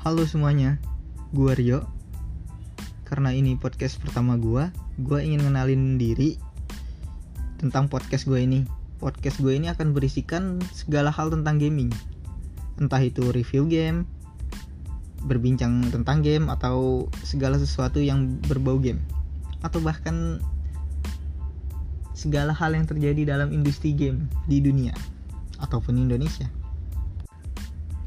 Halo semuanya, gue Rio. Karena ini podcast pertama gue, gue ingin ngenalin diri tentang podcast gue ini. Podcast gue ini akan berisikan segala hal tentang gaming. Entah itu review game, berbincang tentang game, atau segala sesuatu yang berbau game. Atau bahkan segala hal yang terjadi dalam industri game di dunia ataupun Indonesia.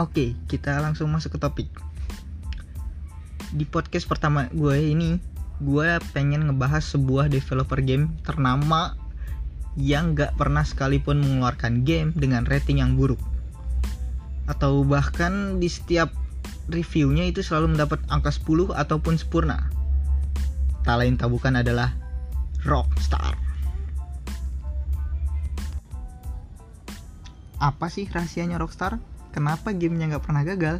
Oke, kita langsung masuk ke topik. Di podcast pertama gue ini, gue pengen ngebahas sebuah developer game ternama yang gak pernah sekalipun mengeluarkan game dengan rating yang buruk. Atau bahkan di setiap reviewnya itu selalu mendapat angka 10 ataupun sempurna. Tak lain tak bukan adalah Rockstar. Apa sih rahasianya Rockstar? Kenapa gamenya nggak pernah gagal?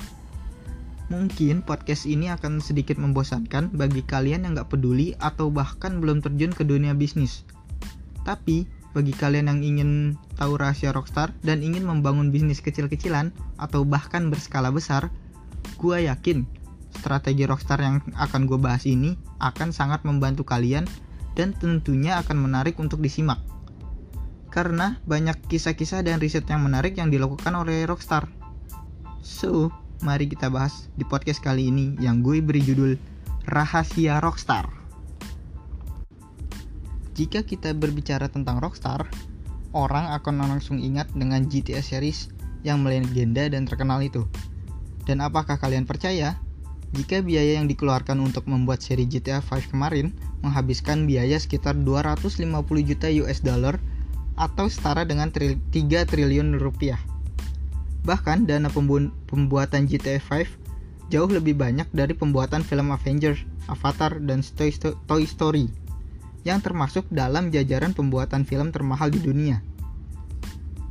Mungkin podcast ini akan sedikit membosankan bagi kalian yang nggak peduli atau bahkan belum terjun ke dunia bisnis. Tapi, bagi kalian yang ingin tahu rahasia Rockstar dan ingin membangun bisnis kecil-kecilan atau bahkan berskala besar, gue yakin strategi Rockstar yang akan gue bahas ini akan sangat membantu kalian dan tentunya akan menarik untuk disimak. Karena banyak kisah-kisah dan riset yang menarik yang dilakukan oleh Rockstar. So, mari kita bahas di podcast kali ini yang gue beri judul Rahasia Rockstar. Jika kita berbicara tentang Rockstar, orang akan langsung ingat dengan GTA series yang melegenda dan terkenal itu. Dan apakah kalian percaya jika biaya yang dikeluarkan untuk membuat seri GTA 5 kemarin menghabiskan biaya sekitar 250 juta US dollar atau setara dengan 3 triliun rupiah? Bahkan dana pembuatan GTA 5 jauh lebih banyak dari pembuatan film Avengers, Avatar, dan Toy Story yang termasuk dalam jajaran pembuatan film termahal di dunia.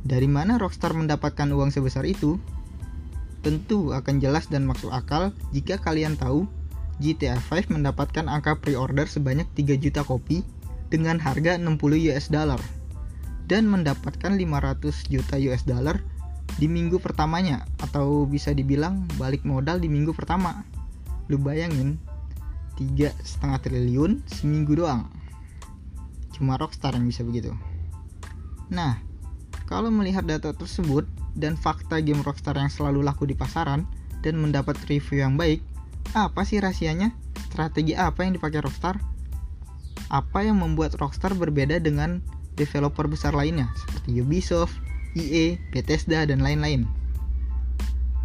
Dari mana Rockstar mendapatkan uang sebesar itu? Tentu akan jelas dan masuk akal jika kalian tahu GTA 5 mendapatkan angka pre-order sebanyak 3 juta kopi dengan harga 60 US dollar dan mendapatkan 500 juta US dollar di minggu pertamanya atau bisa dibilang balik modal di minggu pertama. Lu bayangin tiga setengah triliun seminggu doang. Cuma Rockstar yang bisa begitu. Nah kalau melihat data tersebut dan fakta game Rockstar yang selalu laku di pasaran dan mendapat review yang baik apa sih rahasianya? Strategi apa yang dipakai Rockstar? Apa yang membuat Rockstar berbeda dengan developer besar lainnya seperti Ubisoft, EA, Bethesda, dan lain-lain.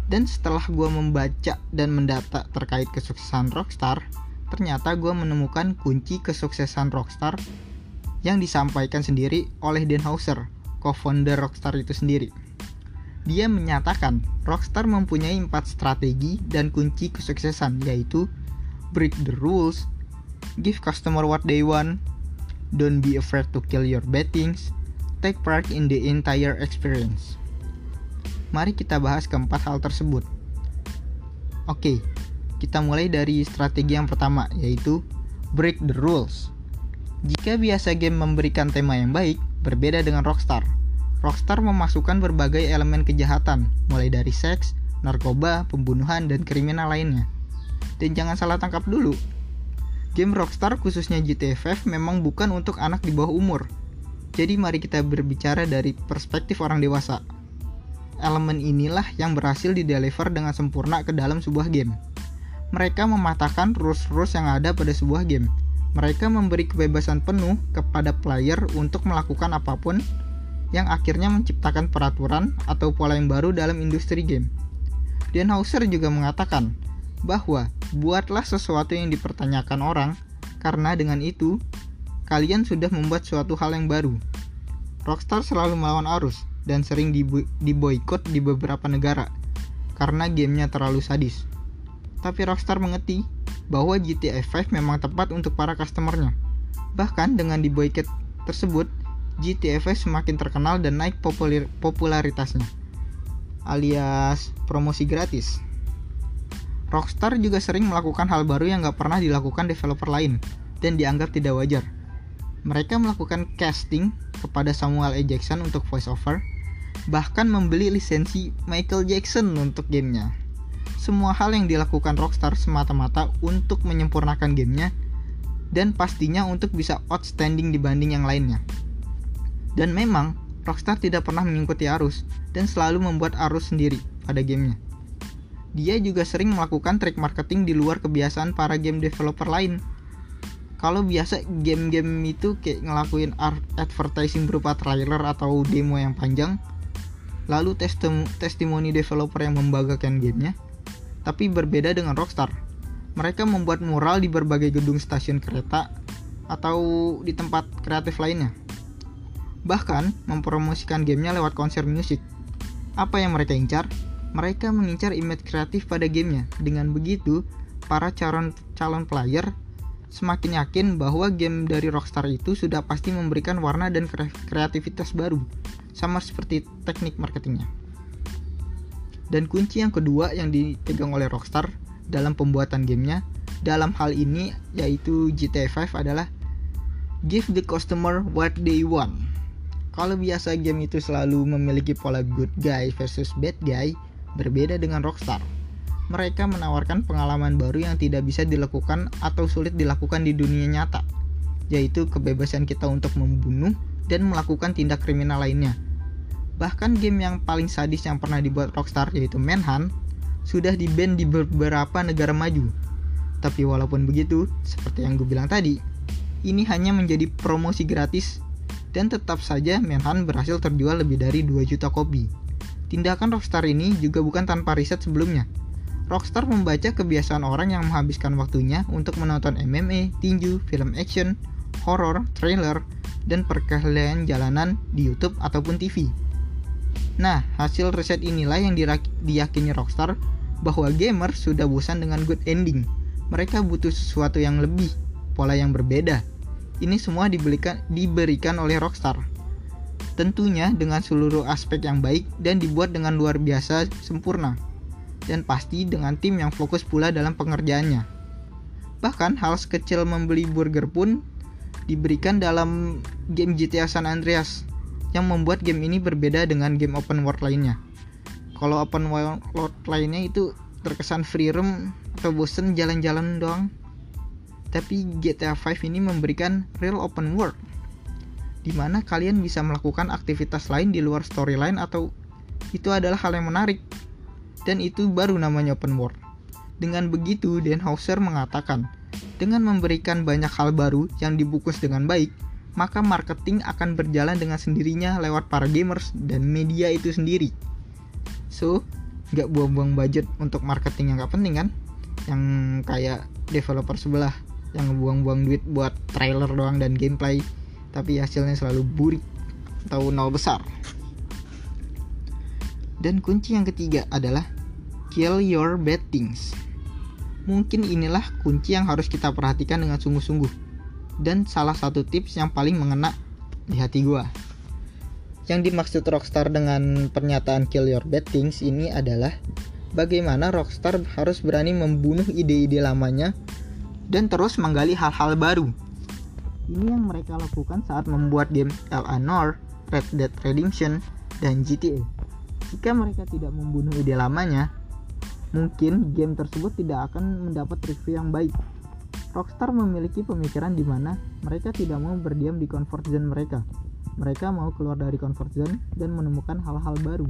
Dan setelah gue membaca dan mendata terkait kesuksesan Rockstar, ternyata gue menemukan kunci kesuksesan Rockstar yang disampaikan sendiri oleh Dan Houser, co-founder Rockstar itu sendiri. Dia menyatakan Rockstar mempunyai empat strategi dan kunci kesuksesan yaitu break the rules, give customer what they want, don't be afraid to kill your bettings, take part in the entire experience. Mari kita bahas keempat hal tersebut. Oke, kita mulai dari strategi yang pertama, yaitu break the rules. Jika biasa game memberikan tema yang baik, berbeda dengan Rockstar. Rockstar memasukkan berbagai elemen kejahatan, mulai dari seks, narkoba, pembunuhan, dan kriminal lainnya. Dan jangan salah tangkap dulu, game Rockstar khususnya GTA 5 memang bukan untuk anak di bawah umur, jadi mari kita berbicara dari perspektif orang dewasa. Elemen inilah yang berhasil dideliver dengan sempurna ke dalam sebuah game. Mereka mematahkan rules-rules yang ada pada sebuah game. Mereka memberi kebebasan penuh kepada player untuk melakukan apa pun yang akhirnya menciptakan peraturan atau pola yang baru dalam industri game. Dan Hauser juga mengatakan bahwa buatlah sesuatu yang dipertanyakan orang karena dengan itu kalian sudah membuat suatu hal yang baru. Rockstar selalu melawan arus dan sering diboykot di beberapa negara karena gamenya terlalu sadis. Tapi Rockstar mengerti bahwa GTA 5 memang tepat untuk para customernya. Bahkan dengan diboykot tersebut, GTA 5 semakin terkenal dan naik popularitasnya alias promosi gratis. Rockstar juga sering melakukan hal baru yang gak pernah dilakukan developer lain dan dianggap tidak wajar. Mereka melakukan casting kepada Samuel L. Jackson untuk voiceover, bahkan membeli lisensi Michael Jackson untuk gamenya. semua hal yang dilakukan Rockstar semata-mata untuk menyempurnakan gamenya dan pastinya untuk bisa outstanding dibanding yang lainnya. Dan memang, Rockstar tidak pernah mengikuti arus dan selalu membuat arus sendiri pada gamenya. Dia juga sering melakukan trik marketing di luar kebiasaan para game developer lain. Kalau biasa game-game itu kayak ngelakuin advertising berupa trailer atau demo yang panjang, lalu testim testimoni developer yang membanggakan gamenya, tapi berbeda dengan Rockstar. Mereka membuat mural di berbagai gedung stasiun kereta atau di tempat kreatif lainnya bahkan mempromosikan gamenya lewat konser musik. Apa yang mereka incar? Mereka mengincar image kreatif pada gamenya. Dengan begitu, para calon calon player semakin yakin bahwa game dari Rockstar itu sudah pasti memberikan warna dan kreativitas baru, sama seperti teknik marketingnya. Dan kunci yang kedua yang dipegang oleh Rockstar dalam pembuatan gamenya dalam hal ini yaitu GTA 5 adalah give the customer what they want. Kalau biasa game itu selalu memiliki pola good guy versus bad guy, berbeda dengan Rockstar. Mereka menawarkan pengalaman baru yang tidak bisa dilakukan atau sulit dilakukan di dunia nyata, yaitu kebebasan kita untuk membunuh dan melakukan tindak kriminal lainnya. Bahkan game yang paling sadis yang pernah dibuat Rockstar yaitu Manhunt sudah di-ban di beberapa negara maju. Tapi walaupun begitu, seperti yang gue bilang tadi, ini hanya menjadi promosi gratis dan tetap saja Manhunt berhasil terjual lebih dari 2 juta kopi. Tindakan Rockstar ini juga bukan tanpa riset sebelumnya. Rockstar membaca kebiasaan orang yang menghabiskan waktunya untuk menonton MMA, tinju, film action, horror, trailer, dan perkelahian jalanan di YouTube ataupun TV. Nah, hasil riset inilah yang diyakini Rockstar bahwa gamer sudah bosan dengan good ending. Mereka butuh sesuatu yang lebih, pola yang berbeda, ini semua diberikan, diberikan oleh Rockstar. Tentunya dengan seluruh aspek yang baik dan dibuat dengan luar biasa sempurna. Dan pasti dengan tim yang fokus pula dalam pengerjaannya. Bahkan hal sekecil membeli burger pun diberikan dalam game GTA San Andreas yang membuat game ini berbeda dengan game open world lainnya. Kalau open world lainnya itu terkesan free roam atau bosen jalan-jalan doang tapi GTA 5 ini memberikan real open world di mana kalian bisa melakukan aktivitas lain di luar storyline atau itu adalah hal yang menarik dan itu baru namanya open world. Dengan begitu, Dan Hauser mengatakan, dengan memberikan banyak hal baru yang dibungkus dengan baik, maka marketing akan berjalan dengan sendirinya lewat para gamers dan media itu sendiri. So, nggak buang-buang budget untuk marketing yang nggak penting kan? Yang kayak developer sebelah yang ngebuang-buang duit buat trailer doang dan gameplay tapi hasilnya selalu burik atau nol besar dan kunci yang ketiga adalah kill your bad things mungkin inilah kunci yang harus kita perhatikan dengan sungguh-sungguh dan salah satu tips yang paling mengena di hati gua yang dimaksud Rockstar dengan pernyataan kill your bad things ini adalah bagaimana Rockstar harus berani membunuh ide-ide lamanya dan terus menggali hal-hal baru. Ini yang mereka lakukan saat membuat game L.A. Noire, Red Dead Redemption, dan GTA. Jika mereka tidak membunuh ide lamanya, mungkin game tersebut tidak akan mendapat review yang baik. Rockstar memiliki pemikiran di mana mereka tidak mau berdiam di comfort zone mereka. Mereka mau keluar dari comfort zone dan menemukan hal-hal baru.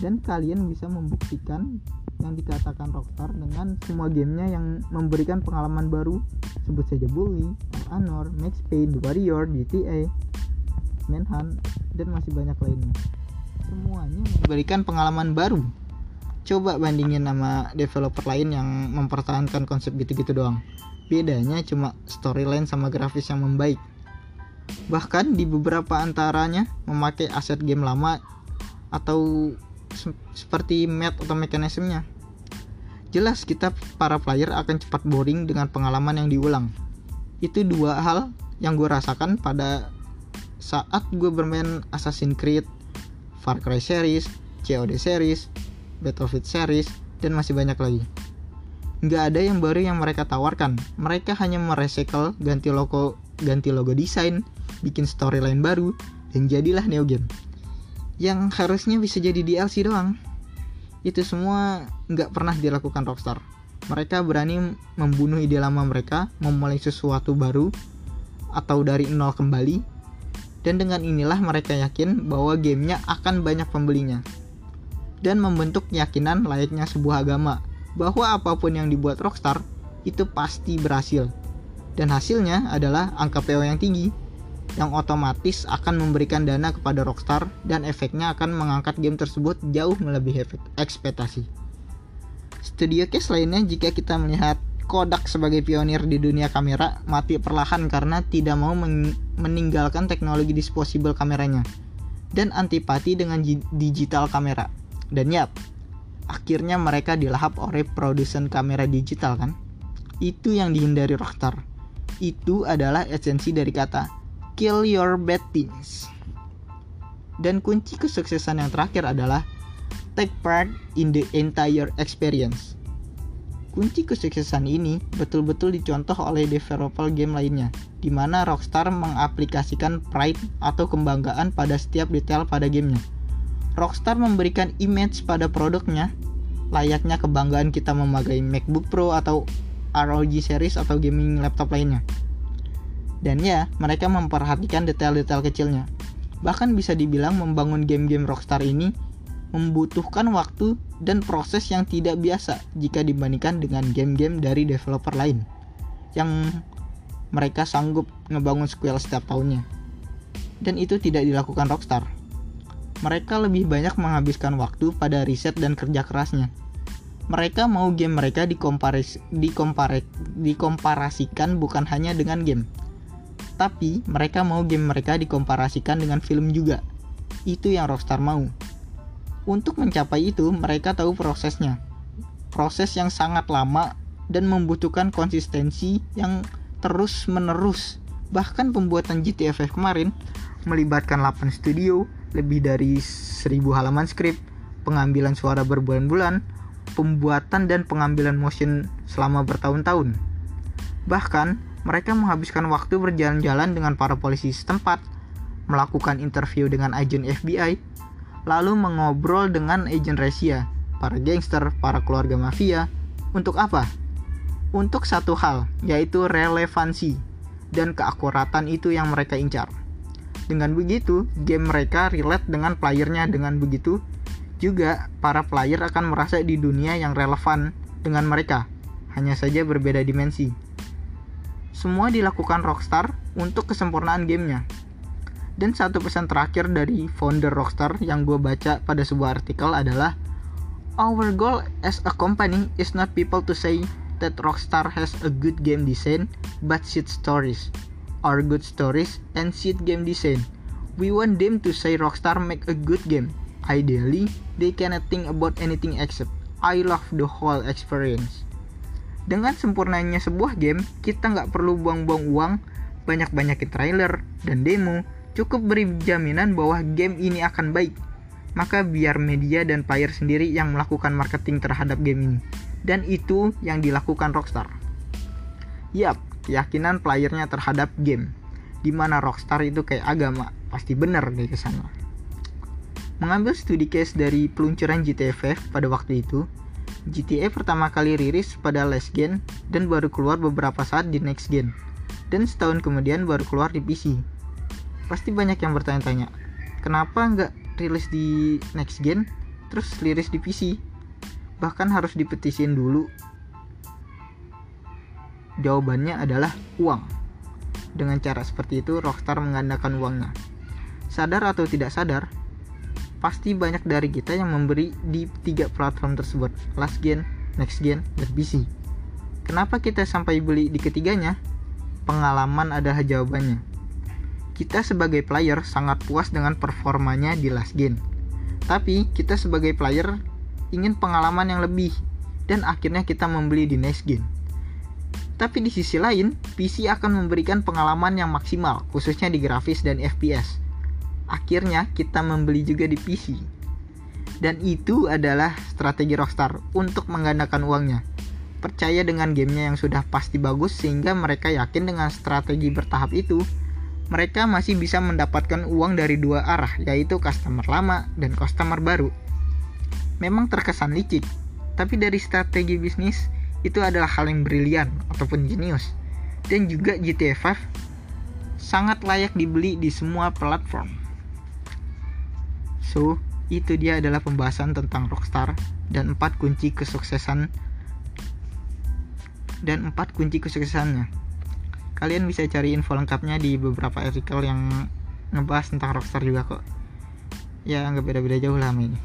Dan kalian bisa membuktikan yang dikatakan Rockstar dengan semua gamenya yang memberikan pengalaman baru sebut saja Bully, Honor, Max Payne, The Warrior, GTA, Manhunt, dan masih banyak lainnya semuanya memberikan pengalaman baru coba bandingin sama developer lain yang mempertahankan konsep gitu-gitu doang bedanya cuma storyline sama grafis yang membaik bahkan di beberapa antaranya memakai aset game lama atau seperti map atau mekanismenya. Jelas kita para player akan cepat boring dengan pengalaman yang diulang. Itu dua hal yang gue rasakan pada saat gue bermain Assassin's Creed, Far Cry series, COD series, Battlefield series, dan masih banyak lagi. Nggak ada yang baru yang mereka tawarkan. Mereka hanya merecycle, ganti logo, ganti logo desain, bikin storyline baru, dan jadilah Neo Game yang harusnya bisa jadi DLC doang. Itu semua nggak pernah dilakukan Rockstar. Mereka berani membunuh ide lama mereka, memulai sesuatu baru, atau dari nol kembali, dan dengan inilah mereka yakin bahwa gamenya akan banyak pembelinya. Dan membentuk keyakinan layaknya sebuah agama, bahwa apa pun yang dibuat Rockstar, itu pasti berhasil. Dan hasilnya adalah angka PO yang tinggi, yang otomatis akan memberikan dana kepada Rockstar dan efeknya akan mengangkat game tersebut jauh melebihi ekspektasi. Studio case lainnya jika kita melihat Kodak sebagai pionir di dunia kamera mati perlahan karena tidak mau men meninggalkan teknologi disposable kameranya dan antipati dengan digital kamera. Dan yap, akhirnya mereka dilahap oleh produsen kamera digital kan? Itu yang dihindari Rockstar. Itu adalah esensi dari kata kill your bad things. Dan kunci kesuksesan yang terakhir adalah take part in the entire experience. Kunci kesuksesan ini betul-betul dicontoh oleh developer game lainnya, di mana Rockstar mengaplikasikan pride atau kebanggaan pada setiap detail pada gamenya. Rockstar memberikan image pada produknya, layaknya kebanggaan kita memakai MacBook Pro atau ROG series atau gaming laptop lainnya. Dan ya, mereka memperhatikan detail-detail kecilnya. Bahkan bisa dibilang membangun game-game Rockstar ini membutuhkan waktu dan proses yang tidak biasa jika dibandingkan dengan game-game dari developer lain yang mereka sanggup ngebangun sequel setiap tahunnya. Dan itu tidak dilakukan Rockstar. Mereka lebih banyak menghabiskan waktu pada riset dan kerja kerasnya. Mereka mau game mereka dikomparis, dikompare, dikomparasikan bukan hanya dengan game, tapi mereka mau game mereka dikomparasikan dengan film juga. Itu yang Rockstar mau. Untuk mencapai itu, mereka tahu prosesnya. Proses yang sangat lama dan membutuhkan konsistensi yang terus-menerus. Bahkan pembuatan GTA 5 kemarin melibatkan 8 studio, lebih dari 1000 halaman skrip, pengambilan suara berbulan-bulan, pembuatan dan pengambilan motion selama bertahun-tahun. Bahkan, mereka menghabiskan waktu berjalan-jalan dengan para polisi setempat, melakukan interview dengan agen FBI, lalu mengobrol dengan agen rahasia, para gangster, para keluarga mafia. Untuk apa? Untuk satu hal, yaitu relevansi dan keakuratan itu yang mereka incar. Dengan begitu, game mereka relate dengan playernya dengan begitu juga para player akan merasa di dunia yang relevan dengan mereka, hanya saja berbeda dimensi. Semua dilakukan Rockstar untuk kesempurnaan gamenya, dan satu pesan terakhir dari founder Rockstar yang gue baca pada sebuah artikel adalah Our goal as a company is not people to say that Rockstar has a good game design, but shit stories. Or good stories and shit game design. We want them to say Rockstar make a good game. Ideally, they cannot think about anything except I love the whole experience. Dengan sempurnanya sebuah game, kita nggak perlu buang-buang uang, banyak-banyakin trailer dan demo, cukup beri jaminan bahwa game ini akan baik. Maka biar media dan player sendiri yang melakukan marketing terhadap game ini. Dan itu yang dilakukan Rockstar. Yap, keyakinan playernya terhadap game. Di mana Rockstar itu kayak agama, pasti benar deh ke sana. Mengambil studi case dari peluncuran GTA 5 pada waktu itu, GTA pertama kali rilis pada last gen dan baru keluar beberapa saat di next gen. Dan setahun kemudian baru keluar di PC pasti banyak yang bertanya-tanya kenapa nggak rilis di next gen terus rilis di PC bahkan harus dipetisin dulu. Jawabannya adalah uang. Dengan cara seperti itu Rockstar menggandakan uangnya. Sadar atau tidak sadar pasti banyak dari kita yang memberi di tiga platform tersebut last gen, next gen, dan PC kenapa kita sampai beli di ketiganya? Pengalaman adalah jawabannya kita sebagai player sangat puas dengan performanya di last game. Tapi kita sebagai player ingin pengalaman yang lebih dan akhirnya kita membeli di next game. Tapi di sisi lain, PC akan memberikan pengalaman yang maksimal, khususnya di grafis dan FPS. Akhirnya kita membeli juga di PC. Dan itu adalah strategi Rockstar untuk menggandakan uangnya. Percaya dengan gamenya yang sudah pasti bagus sehingga mereka yakin dengan strategi bertahap itu mereka masih bisa mendapatkan uang dari dua arah, yaitu customer lama dan customer baru. memang terkesan licik, tapi dari strategi bisnis itu adalah hal yang brilian ataupun jenius. Dan juga GTA 5 sangat layak dibeli di semua platform. So, itu dia adalah pembahasan tentang Rockstar dan empat kunci kesuksesan dan empat kunci kesuksesannya. Kalian bisa cari info lengkapnya di beberapa artikel yang ngebahas tentang Rockstar juga kok. Ya nggak beda-beda jauh lah ini.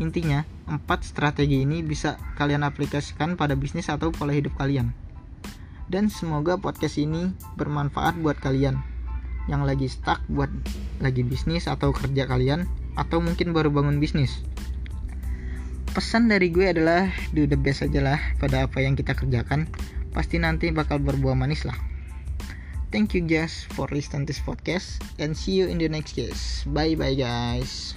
Intinya, empat strategi ini bisa kalian aplikasikan pada bisnis atau pola hidup kalian. Dan semoga podcast ini bermanfaat buat kalian yang lagi stuck buat lagi bisnis atau kerja kalian atau mungkin baru bangun bisnis. Pesan dari gue adalah do the best aja lah pada apa yang kita kerjakan. Pasti nanti bakal berbuah manis lah. Thank you guys for listening this podcast and see you in the next case. Bye bye guys.